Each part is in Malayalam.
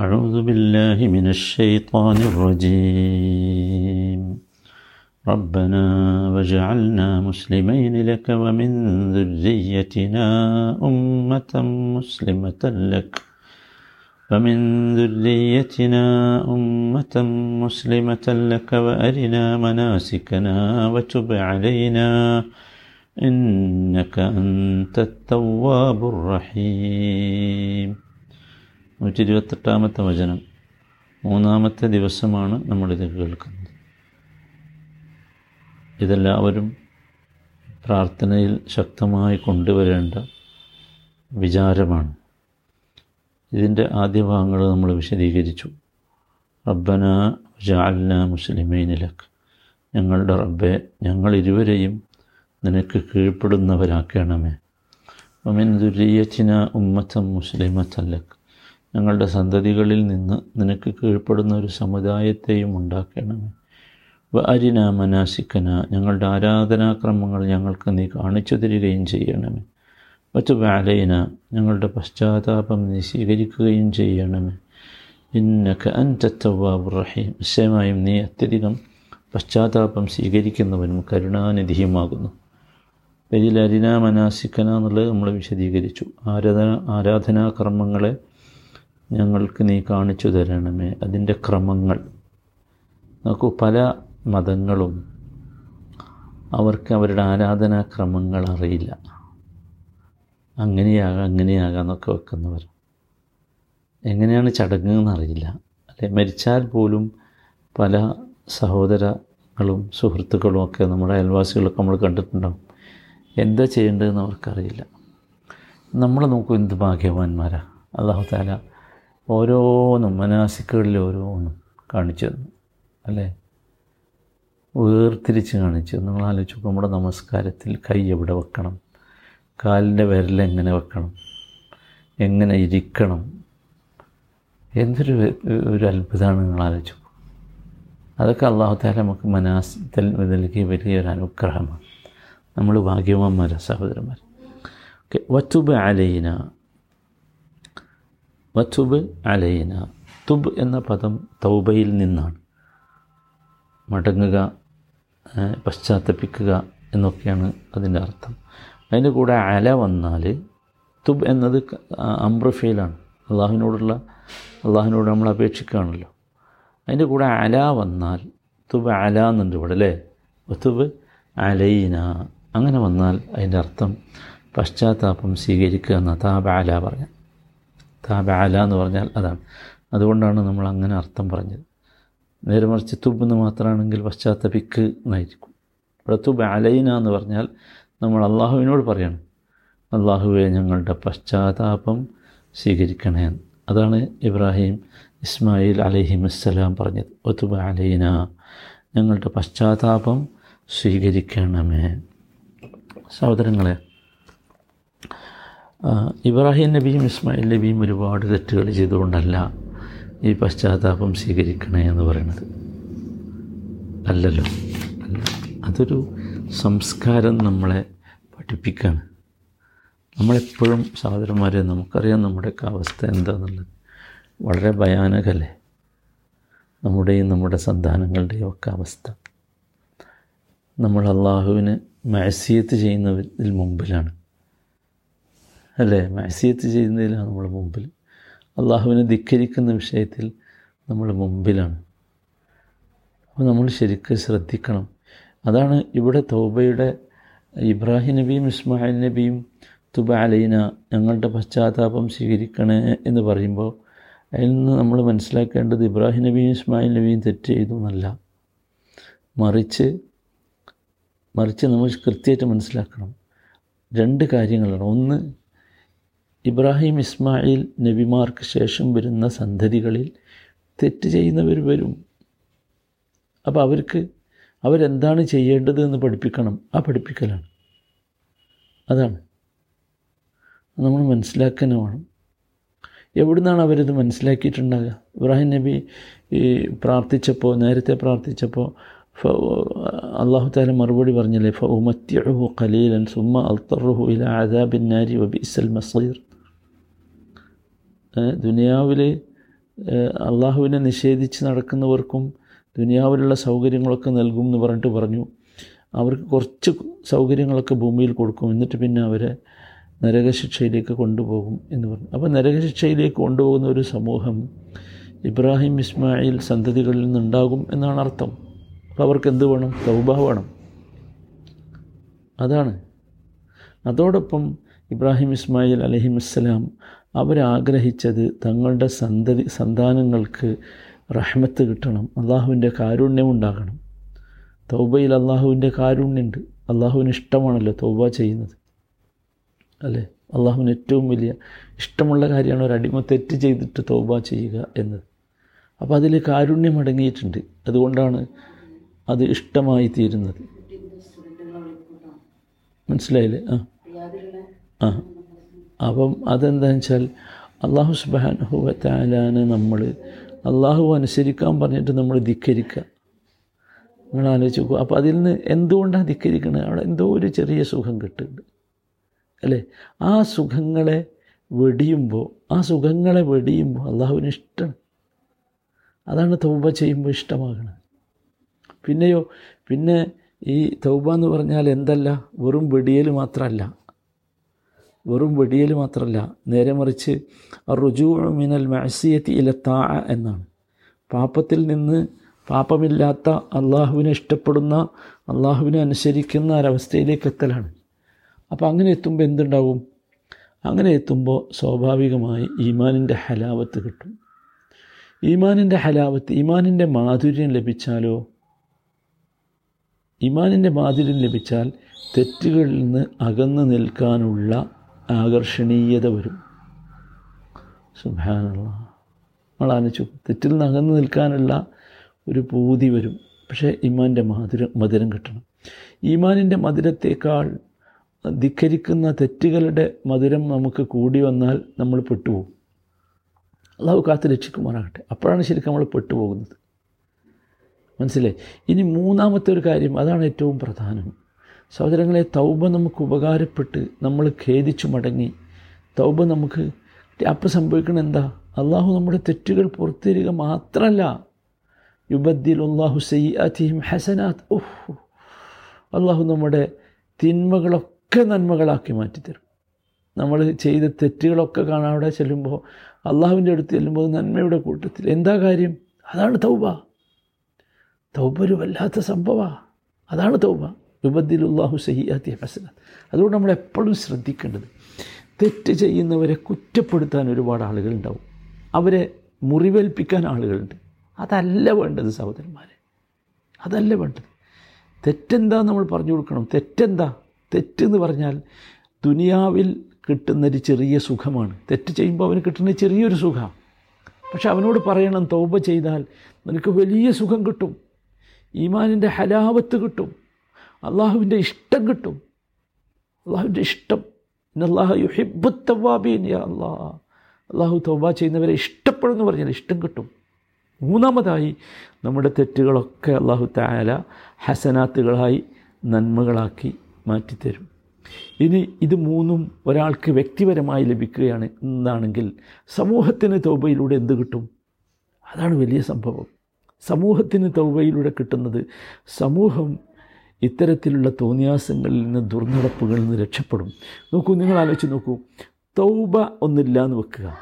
أعوذ بالله من الشيطان الرجيم. ربنا وجعلنا مسلمين لك ومن ذريتنا أمة مسلمة لك ومن ذريتنا أمة مسلمة لك وأرنا مناسكنا وتب علينا إنك أنت التواب الرحيم. നൂറ്റി ഇരുപത്തെട്ടാമത്തെ വചനം മൂന്നാമത്തെ ദിവസമാണ് നമ്മളിത് കേൾക്കുന്നത്. ഇതെല്ലാവരും പ്രാർത്ഥനയിൽ ശക്തമായി കൊണ്ടുവരേണ്ട വിചാരമാണ്. ഇതിന്റെ ആദ്യ ഭാഗങ്ങൾ നമ്മൾ വിശദീകരിച്ചു. റബ്ബന ജാൽന മുസ്ലിമീനിലക്ക് ഞങ്ങളുടെ റബ്ബെ ഞങ്ങൾ ഇരുവരെയും നിനക്ക് കീഴ്പ്പെടുന്നവരാക്കണമേ. ഒമിൻ ദുരിയച്ചിന ഉമ്മത്തം മുസ്ലിമത്തല്ലക്ക് ഞങ്ങളുടെ സന്തതികളിൽ നിന്ന് നിനക്ക് കീഴ്പ്പെടുന്ന ഒരു സമുദായത്തെയും ഉണ്ടാക്കണമേ. അരിന മനാസിക്കന ഞങ്ങളുടെ ആരാധനാക്രമങ്ങൾ ഞങ്ങൾക്ക് നീ കാണിച്ചു തരികയും ചെയ്യണമേ. വച്ചു വാലയിന ഞങ്ങളുടെ പശ്ചാത്താപം നീ സ്വീകരിക്കുകയും ചെയ്യണമേ. ഇന്നക്ക് റഹീം നിശ്ചയമായും നീ അത്യധികം പശ്ചാത്താപം സ്വീകരിക്കുന്നവനും കരുണാനിധിയുമാകുന്നു. ഇതിൽ അരിന മനാസിക്കന എന്നുള്ളത് നമ്മൾ വിശദീകരിച്ചു. ആരാധന ആരാധനാകർമ്മങ്ങളെ ഞങ്ങൾക്ക് നീ കാണിച്ചു തരണമേ. അതിന്റെ ക്രമങ്ങൾ. നോക്കൂ പല മതങ്ങളും അവർക്ക് അവരുടെ ആരാധനാ ക്രമങ്ങൾ അറിയില്ല. അങ്ങനെയാകാം അങ്ങനെയാകാം എന്നൊക്കെ വെക്കുന്നവർ. എങ്ങനെയാണ് ചടങ്ങ് എന്നറിയില്ല അല്ലെ മരിച്ചാൽ പോലും പല സഹോദരങ്ങളും സുഹൃത്തുക്കളും ഒക്കെ നമ്മുടെ അയൽവാസികളൊക്കെ നമ്മൾ കണ്ടിട്ടുണ്ടാവും. എന്താ ചെയ്യേണ്ടതെന്ന് അവർക്കറിയില്ല. നമ്മൾ നോക്കൂ എന്ത് ഭാഗ്യവാന്മാരാണ് അള്ളാഹു താല ഓരോന്നും മനാസിക്കുകളിൽ ഓരോന്നും കാണിച്ചു തന്നു അല്ലേ? വേർതിരിച്ച് കാണിച്ചു നിങ്ങൾ ആലോചിച്ചപ്പോൾ നമ്മുടെ നമസ്കാരത്തിൽ കൈ എവിടെ വെക്കണം? കാലിന്റെ വിരൽ എങ്ങനെ വെക്കണം? എങ്ങനെ ഇരിക്കണം? എന്തൊരു ഒരു അത്ഭുതമാണ് നിങ്ങൾ ആലോചിച്ചു അതൊക്കെ അള്ളാഹു താല നമുക്ക് മനാസിൽ നൽകിയ വലിയൊരു അനുഗ്രഹമാണ്. നമ്മൾ ഭാഗ്യവാന്മാരാണ് സഹോദരന്മാർ ഓക്കെ വത്തുബ് അലൈന. വത്തുബ് അലൈന. തുബ് എന്ന പദം തൗബയിൽ നിന്നാണ്. മടങ്ങുക പശ്ചാത്തപിക്കുക എന്നൊക്കെയാണ് അതിന്റെ അർത്ഥം. അതിന്റെ കൂടെ അല വന്നാൽ തുബ് എന്നത് അമ്രഫയിലാണ് അള്ളാഹുവിനോടുള്ള അള്ളാഹുവിനോട് നമ്മൾ അപേക്ഷിക്കുകയാണല്ലോ. അതിന്റെ കൂടെ അല വന്നാൽ തുബ് അല എന്നുണ്ട് ഇവിടെ അല്ലേ? തുബ് അലൈന. അങ്ങനെ വന്നാൽ അതിന്റെ അർത്ഥം പശ്ചാത്താപം സ്വീകരിക്കുക എന്ന. താബ അല പറയാം. താബ അല എന്ന് പറഞ്ഞാൽ അതാണ്. അതുകൊണ്ടാണ് നമ്മൾ അങ്ങനെ അർത്ഥം പറഞ്ഞത്. നേരെ മറിച്ച് തുബ് എന്ന് മാത്രമാണെങ്കിൽ പശ്ചാത്തപിക്ക് എന്നായിരിക്കും. ഇവിടെ തുബ് അലൈന എന്ന് പറഞ്ഞാൽ നമ്മൾ അള്ളാഹുവിനോട് പറയണം. അള്ളാഹുവെ ഞങ്ങളുടെ പശ്ചാത്താപം സ്വീകരിക്കണേ അതാണ് ഇബ്രാഹിം ഇസ്മായിൽ അലഹിം ഇസ്സലാം പറഞ്ഞത് ഒത്തുബ അലൈന ഞങ്ങളുടെ പശ്ചാത്താപം സ്വീകരിക്കണമേ. സഹോദരങ്ങളെ ഇബ്രാഹിം നബിയും ഇസ്മായിൽ നബിയും ഒരുപാട് തെറ്റുകൾ ചെയ്തുകൊണ്ടല്ല ഈ പശ്ചാത്താപം സ്വീകരിക്കണേ എന്ന് പറയുന്നത്. അല്ലല്ലോ. അല്ല അതൊരു സംസ്കാരം നമ്മളെ പഠിപ്പിക്കുകയാണ് നമ്മളെപ്പോഴും സഹോദരന്മാരെ നമുക്കറിയാം നമ്മുടെയൊക്കെ അവസ്ഥ എന്താണെന്നുള്ളത്. വളരെ ഭയാനകല്ലേ? നമ്മുടെയും നമ്മുടെ സന്താനങ്ങളുടെയും ഒക്കെ അവസ്ഥ. നമ്മൾ അള്ളാഹുവിന് മാസിയത്ത് ചെയ്യുന്നതിൽ മുമ്പിലാണ്. അല്ലേ? മാസിയത്ത് ചെയ്യുന്നതിലാണ് നമ്മൾ മുമ്പിൽ. അള്ളാഹുവിനെ ധിക്കരിക്കുന്ന വിഷയത്തിൽ നമ്മൾ മുമ്പിലാണ്. അപ്പോൾ നമ്മൾ ശരിക്കും ശ്രദ്ധിക്കണം. അതാണ് ഇവിടെ തോബയുടെ ഇബ്രാഹിം നബിയും ഇസ്മായിൽ നബിയും തുബ അലൈന ഞങ്ങളുടെ പശ്ചാത്താപം സ്വീകരിക്കണേ എന്ന് പറയുമ്പോൾ അതിൽ നിന്ന് നമ്മൾ മനസ്സിലാക്കേണ്ടത് ഇബ്രാഹിം നബിയും ഇസ്മായിൽ നബിയും തെറ്റ് ചെയ്തു എന്നല്ല മറിച്ച് മറിച്ച് നമ്മൾ കൃത്യമായിട്ട് മനസ്സിലാക്കണം. രണ്ട് കാര്യങ്ങളാണ്. ഒന്ന് ഇബ്രാഹിം ഇസ്മായിൽ നബിമാർക്ക് ശേഷം വരുന്ന സന്ധതികളിൽ തെറ്റ് ചെയ്യുന്നവർ വരും. അപ്പോൾ അവർക്ക് അവരെന്താണ് ചെയ്യേണ്ടത് എന്ന് പഠിപ്പിക്കണം. ആ പഠിപ്പിക്കലാണ്. അതാണ്. നമ്മൾ മനസ്സിലാക്കാൻ വേണം. എവിടുന്നാണ് അവരിത് മനസ്സിലാക്കിയിട്ടുണ്ടാകുക ഇബ്രാഹിം നബി ഈ പ്രാർത്ഥിച്ചപ്പോൾ നേരത്തെ പ്രാർത്ഥിച്ചപ്പോൾ അള്ളാഹു താല മറുപടി പറഞ്ഞില്ലേ? ഫ ഉമത്യഹു ഖലീലൻ സുമ്മ അൽത്തറുഹു ഇല ആദാബിൻ നാരി വബി ഇസൽ മസീർ. ദുനിയാവിൽ അള്ളാഹുവിനെ നിഷേധിച്ച് നടക്കുന്നവർക്കും ദുനിയാവിലുള്ള സൗകര്യങ്ങളൊക്കെ നൽകും എന്ന് പറഞ്ഞിട്ട് പറഞ്ഞു. അവർക്ക് കുറച്ച് സൗകര്യങ്ങളൊക്കെ ഭൂമിയിൽ കൊടുക്കും. എന്നിട്ട് പിന്നെ അവരെ നരകശിക്ഷയിലേക്ക് കൊണ്ടുപോകും എന്ന് പറഞ്ഞു. അപ്പോൾ നരകശിക്ഷയിലേക്ക് കൊണ്ടുപോകുന്ന ഒരു സമൂഹം ഇബ്രാഹിം ഇസ്മായിൽ സന്തതികളിൽ നിന്നുണ്ടാകും എന്നാണ് അർത്ഥം. അപ്പോൾ അവർക്ക് എന്ത് വേണം? തൗബ വേണം. അതാണ്. അതോടൊപ്പം ഇബ്രാഹിം ഇസ്മായിൽ അലഹിമസ്സലാം അവരാഗ്രഹിച്ചത് തങ്ങളുടെ സന്തതി സന്താനങ്ങൾക്ക് റഹ്മത്ത് കിട്ടണം അള്ളാഹുവിന്റെ കാരുണ്യം ഉണ്ടാകണം. തൗബയിൽ അള്ളാഹുവിന്റെ കാരുണ്യമുണ്ട്. അള്ളാഹുവിന് ഇഷ്ടമാണല്ലോ തൗബ ചെയ്യുന്നത്. അല്ലേ? അള്ളാഹുവിന് ഏറ്റവും വലിയ ഇഷ്ടമുള്ള കാര്യമാണ് ഒരു അടിമ തെറ്റ് ചെയ്തിട്ട് തൗബ ചെയ്യുക എന്നത്. അപ്പോൾ അതിൽ കാരുണ്യം അടങ്ങിയിട്ടുണ്ട്. അതുകൊണ്ടാണ് അത് ഇഷ്ടമായി തീരുന്നത്. മനസ്സിലായില്ലേ? ആ. ആ. അപ്പം അതെന്താണെന്ന് വെച്ചാൽ അള്ളാഹു സുബാനുഹുവ താലാന് നമ്മൾ അള്ളാഹു അനുസരിക്കാൻ പറഞ്ഞിട്ട് നമ്മൾ ധിക്കരിക്കുക. നിങ്ങൾ ആലോചിച്ച് നോക്കുക അപ്പോൾ അതിൽ നിന്ന് എന്തുകൊണ്ടാണ് ധിക്കരിക്കുന്നത് അവിടെ എന്തോ ഒരു ചെറിയ സുഖം കിട്ടുന്നുണ്ട്. അല്ലേ? ആ സുഖങ്ങളെ വെടിയുമ്പോൾ ആ സുഖങ്ങളെ വെടിയുമ്പോൾ അള്ളാഹുവിന് ഇഷ്ടമാണ് അതാണ് തൗബ ചെയ്യുമ്പോൾ ഇഷ്ടമാകുന്നത് പിന്നെയോ പിന്നെ ഈ തൗബ എന്ന് പറഞ്ഞാൽ എന്തല്ല? വെറും വെടിയൽ മാത്രമല്ല. വെറും വെടിയൽ മാത്രമല്ല നേരെ മറിച്ച് റുജു മിനൽ മാസിയത്തി ഇല താ എന്നാണ്. പാപത്തിൽ നിന്ന് പാപമില്ലാത്ത അള്ളാഹുവിനെ ഇഷ്ടപ്പെടുന്ന അള്ളാഹുവിനെ അനുസരിക്കുന്ന ഒരവസ്ഥയിലേക്ക് എത്തലാണ്. അപ്പോൾ അങ്ങനെ എത്തുമ്പോൾ എന്തുണ്ടാവും? അങ്ങനെ എത്തുമ്പോൾ സ്വാഭാവികമായി ഈമാനിന്റെ ഹലാവത്ത് കിട്ടും. ഈമാനിന്റെ ഹലാവത്ത് ഈമാനിന്റെ മാധുര്യം ലഭിച്ചാലോ? ഈമാനിന്റെ മാധുര്യം ലഭിച്ചാൽ തെറ്റുകളിൽ നിന്ന് അകന്നു നിൽക്കാനുള്ള ആകർഷണീയത വരും. സുഭാനുള്ള നമ്മൾ ആലോചിച്ചു തെറ്റിൽ നിന്ന് അകന്നു നിൽക്കാനുള്ള ഒരു പൂതി വരും. പക്ഷേ ഇമാന്റെ മധുരം മധുരം കിട്ടണം. ഈമാനിന്റെ മധുരത്തേക്കാൾ ധിക്കരിക്കുന്ന തെറ്റുകളുടെ മധുരം നമുക്ക് കൂടി വന്നാൽ നമ്മൾ പെട്ടുപോകും. അള്ളാഹു കാത്ത് രക്ഷിക്കുമാറാകട്ടെ. അപ്പോഴാണ് ശരിക്കും നമ്മൾ പെട്ടുപോകുന്നത്. മനസ്സിലായി? ഇനി മൂന്നാമത്തെ ഒരു കാര്യം അതാണ് ഏറ്റവും പ്രധാനം. സഹോദരങ്ങളെ തൗബ നമുക്ക് ഉപകാരപ്പെട്ട് നമ്മൾ ഖേദിച്ചു മടങ്ങി. തൗബ നമുക്ക് അപ്പം സംഭവിക്കണം എന്താ? അള്ളാഹു നമ്മുടെ തെറ്റുകൾ പുറത്തിരിക മാത്രമല്ല യുബദ്ദിൽ അള്ളാഹു സയ്യാത്തിഹിം ഹസനാത്ത് ഓഹ് അള്ളാഹു നമ്മുടെ തിന്മകളൊക്കെ നന്മകളാക്കി മാറ്റിത്തരും. നമ്മൾ ചെയ്ത തെറ്റുകളൊക്കെ കാണാൻ അവിടെ ചെല്ലുമ്പോൾ അള്ളാഹുവിന്റെ അടുത്ത് ചെല്ലുമ്പോൾ നന്മയുടെ കൂട്ടത്തിൽ എന്താ കാര്യം? അതാണ് തൗബ. തൗബ ഒരു വല്ലാത്ത സംഭവമാണ് അതാണ് തൗബ. യുബദ്ദിലുല്ലാഹു സഹിയാത്തി ഹസന. അതുകൊണ്ട് നമ്മൾ എപ്പോഴും ശ്രദ്ധിക്കേണ്ടത് തെറ്റ് ചെയ്യുന്നവരെ കുറ്റപ്പെടുത്താൻ ഒരുപാട് ആളുകളുണ്ടാവും. അവരെ മുറിവേൽപ്പിക്കാൻ ആളുകളുണ്ട്. അതല്ല വേണ്ടത് സഹോദരന്മാരെ. അതല്ല വേണ്ടത്. തെറ്റെന്താ നമ്മൾ പറഞ്ഞു കൊടുക്കണം. തെറ്റെന്താ? തെറ്റെന്ന് പറഞ്ഞാൽ ദുനിയാവിൽ കിട്ടുന്നൊരു ചെറിയ സുഖമാണ്. തെറ്റ് ചെയ്യുമ്പോൾ അവന് കിട്ടുന്ന ചെറിയൊരു സുഖമാണ് പക്ഷെ അവനോട് പറയണം തൗബ ചെയ്താൽ നിനക്ക് വലിയ സുഖം കിട്ടും. ഈമാനിന്റെ ഹലാവത്ത് കിട്ടും. അള്ളാഹുവിന്റെ ഇഷ്ടം കിട്ടും. അള്ളാഹുവിന്റെ ഇഷ്ടം. അള്ളാഹു യുഹിബുത്തവാബീൻ യാ അള്ളാ അള്ളാഹു തൗബ ചെയ്യുന്നവരെ ഇഷ്ടപ്പെടുന്നു പറഞ്ഞാൽ ഇഷ്ടം കിട്ടും. മൂന്നാമതായി നമ്മുടെ തെറ്റുകളൊക്കെ അള്ളാഹു തായാല ഹസനാത്തുകളായി നന്മകളാക്കി മാറ്റിത്തരും. ഇനി ഇത് മൂന്നും ഒരാൾക്ക് വ്യക്തിപരമായി ലഭിക്കുകയാണ്. എന്നാണെങ്കിൽ സമൂഹത്തിന് തൗബയിലൂടെ എന്ത് കിട്ടും? അതാണ് വലിയ സംഭവം. സമൂഹത്തിന് തൗബയിലൂടെ കിട്ടുന്നത് സമൂഹം ഇത്തരത്തിലുള്ള തോന്നിയാസങ്ങളിൽ നിന്ന് ദുർനടപ്പുകളിൽ നിന്ന് രക്ഷപ്പെടും. നോക്കൂ നിങ്ങൾ ആലോചിച്ച് നോക്കൂ. തൗബ ഒന്നില്ല എന്ന് വെക്കുക.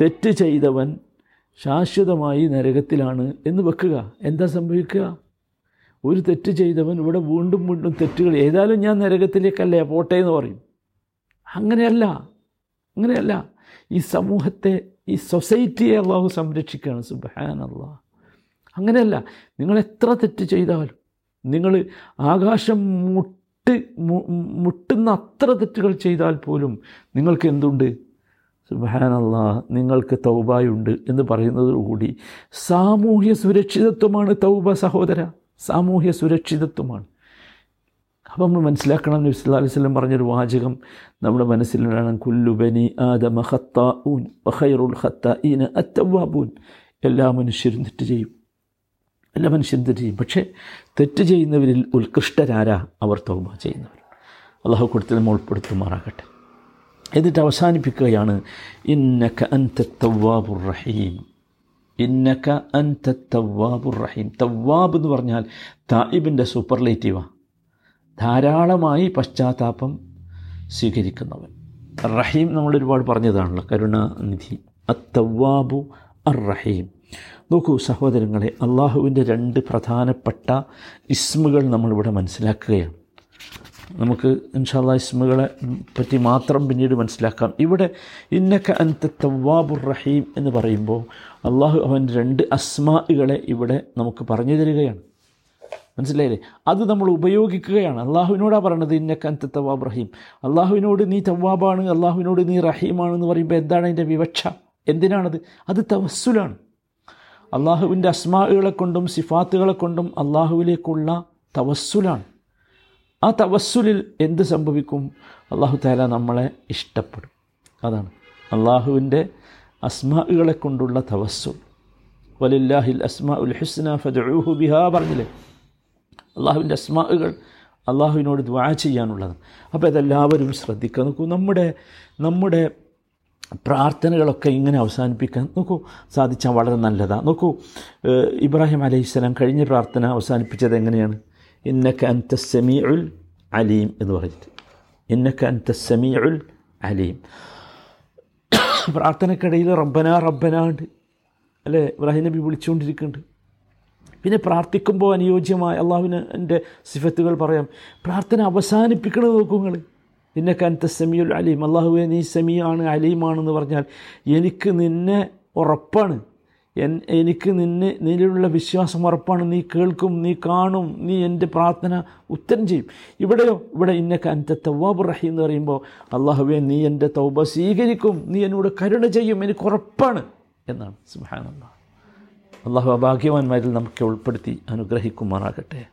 തെറ്റ് ചെയ്തവൻ ശാശ്വതമായി നരകത്തിലാണ് എന്ന് വെക്കുക. എന്താ സംഭവിക്കുക? ഒരു തെറ്റ് ചെയ്തവൻ ഇവിടെ വീണ്ടും വീണ്ടും തെറ്റുകൾ ഏതായാലും ഞാൻ നരകത്തിലേക്കല്ലേ പോട്ടെ എന്ന് പറയും. അങ്ങനെയല്ല. അങ്ങനെയല്ല. ഈ സമൂഹത്തെ ഈ സൊസൈറ്റിയെ അള്ളാഹു സംരക്ഷിക്കുകയാണ്. സുബാൻ അള്ളാഹ് അങ്ങനെയല്ല. നിങ്ങൾ എത്ര തെറ്റ് ചെയ്താലും നിങ്ങൾ ആകാശം മുട്ട് മുട്ടുന്ന അത്ര തെറ്റുകൾ ചെയ്താൽ പോലും നിങ്ങൾക്ക് എന്തുണ്ട്? സുബാനല്ല നിങ്ങൾക്ക് തൗബായുണ്ട് എന്ന് പറയുന്നതോടുകൂടി സാമൂഹ്യ സുരക്ഷിതത്വമാണ് തൗബ സഹോദര. സാമൂഹ്യ സുരക്ഷിതത്വമാണ്. അപ്പം നമ്മൾ മനസ്സിലാക്കണം നബി സല്ലല്ലാഹു അലൈഹി സ്വലം പറഞ്ഞൊരു വാചകം നമ്മുടെ മനസ്സിലാണ് കുല്ലു ബനി ആദമ ഖത്താഊൻ ഹത്ത ഈന അത്തവാബൂൻ എല്ലാ മനുഷ്യരും തെറ്റ് ചെയ്യും. എല്ലാ മനുഷ്യരും തെറ്റ് ചെയ്യും പക്ഷേ തെറ്റ് ചെയ്യുന്നവരിൽ ഉത്കൃഷ്ടരാരാ അവർ തൗബ ചെയ്യുന്നവർ. അള്ളാഹു കൊടുത്ത് നമ്മൾ ഉൾപ്പെടുത്തുമാറാകട്ടെ. എന്നിട്ട് അവസാനിപ്പിക്കുകയാണ് ഇന്നക്ക അൻത തവ്വാബുർ റഹീം. ഇന്നക അൻത തവ്വാബുർ റഹീം. തവ്വാബ് എന്ന് പറഞ്ഞാൽ തായിബിന്റെ സൂപ്പർലേറ്റീവാണ് ധാരാളമായി പശ്ചാത്താപം സ്വീകരിക്കുന്നവൻ. റഹീം നമ്മൾ ഒരുപാട് പറഞ്ഞതാണല്ലോ കരുണാനിധി. അത്തവാബു അർ റഹീം. നോക്കൂ സഹോദരങ്ങളെ അള്ളാഹുവിന്റെ രണ്ട് പ്രധാനപ്പെട്ട ഇസ്മുകൾ നമ്മളിവിടെ മനസ്സിലാക്കുകയാണ്. നമുക്ക് ഇൻഷാല്ല ഇസ്മുകളെ പറ്റി മാത്രം പിന്നീട് മനസ്സിലാക്കാം. ഇവിടെ ഇന്നക്ക അൻത തവാബുർ റഹീം എന്ന് പറയുമ്പോൾ അള്ളാഹു അവന്റെ രണ്ട് അസ്മാകളെ ഇവിടെ നമുക്ക് പറഞ്ഞു തരികയാണ്. മനസ്സിലായില്ലേ? അത് നമ്മൾ ഉപയോഗിക്കുകയാണ്. അള്ളാഹുവിനോടാണ് പറയണത് ഇന്നക്ക അൻത തവാബ് റഹീം. അള്ളാഹുവിനോട് നീ തവാബാണ് അള്ളാഹുവിനോട് നീ റഹീമാണെന്ന് പറയുമ്പോൾ എന്താണ് അതിന്റെ വിവക്ഷ? എന്തിനാണത്? അത് തവസ്സുലാണ്. അള്ളാഹുവിന്റെ അസ്മാകളെ കൊണ്ടും സിഫാത്തുകളെ കൊണ്ടും അള്ളാഹുവിലേക്കുള്ള തവസ്സുലാണ്. ആ തവസ്സുലിൽ എന്ത് സംഭവിക്കും? അള്ളാഹു താല നമ്മളെ ഇഷ്ടപ്പെടും. അതാണ് അള്ളാഹുവിന്റെ അസ്മാകളെ കൊണ്ടുള്ള തവസ്സുൽ. വലില്ലാഹിൽ അസ്മാ ഉൽ ഹുസ്ന ഫു ബിഹാ പറഞ്ഞില്ലേ? അള്ളാഹുവിന്റെ അസ്മാകൾ അള്ളാഹുവിനോട് ദ്വാ ചെയ്യാനുള്ളതാണ്. അപ്പോൾ ഇതെല്ലാവരും ശ്രദ്ധിക്കുക നോക്കൂ. നമ്മുടെ നമ്മുടെ പ്രാർത്ഥനകളൊക്കെ ഇങ്ങനെ അവസാനിപ്പിക്കാൻ നോക്കൂ സാധിച്ചാൽ വളരെ നല്ലതാണ് നോക്കൂ ഇബ്രാഹിം അലൈഹിസ്സലാം കഴിഞ്ഞ പ്രാർത്ഥന അവസാനിപ്പിച്ചത് എങ്ങനെയാണ്? ഇന്നക്ക അൻത സമീഉൽ അലീം എന്ന് പറഞ്ഞിട്ട്. ഇന്നക്ക അൻത സമീഉൽ അലീം. പ്രാർത്ഥനക്കിടയിൽ റബ്ബന റബ്ബനാണ്ട് അല്ലേ? ഇബ്രാഹിം നബി വിളിച്ചുകൊണ്ടിരിക്കുന്നുണ്ട്. പിന്നെ പ്രാർത്ഥിക്കുമ്പോൾ അനുയോജ്യമായ അള്ളാഹുവിന് എന്റെ സിഫത്തുകൾ പറയാം. പ്രാർത്ഥന അവസാനിപ്പിക്കണത് നോക്കൂ നിങ്ങൾ ഇന്നക്ക കനത്ത സമീഉൽ അലീം. അള്ളാഹു നീ സെമിയാണ് അലീമാണെന്ന് പറഞ്ഞാൽ എനിക്ക് നിന്നെ ഉറപ്പാണ്. എൻ എനിക്ക് നിന്നെ നിലവിലുള്ള വിശ്വാസം ഉറപ്പാണ്. നീ കേൾക്കും നീ കാണും നീ എന്റെ പ്രാർത്ഥന ഉത്തരം ചെയ്യും. ഇവിടെയോ? ഇവിടെ ഇന്നക്ക അൻത തവാബ് റഹീം എന്ന് പറയുമ്പോൾ അള്ളാഹുവെ നീ എന്റെ തൗബ സ്വീകരിക്കും നീ എന്നോട് കരുണ ചെയ്യും എനിക്ക് ഉറപ്പാണ് എന്നാണ്. സുഹാനല്ല അള്ളാഹു അഭാഗ്യവാന്മാരിൽ നമുക്ക് ഉൾപ്പെടുത്തി അനുഗ്രഹിക്കുമാറാകട്ടെ.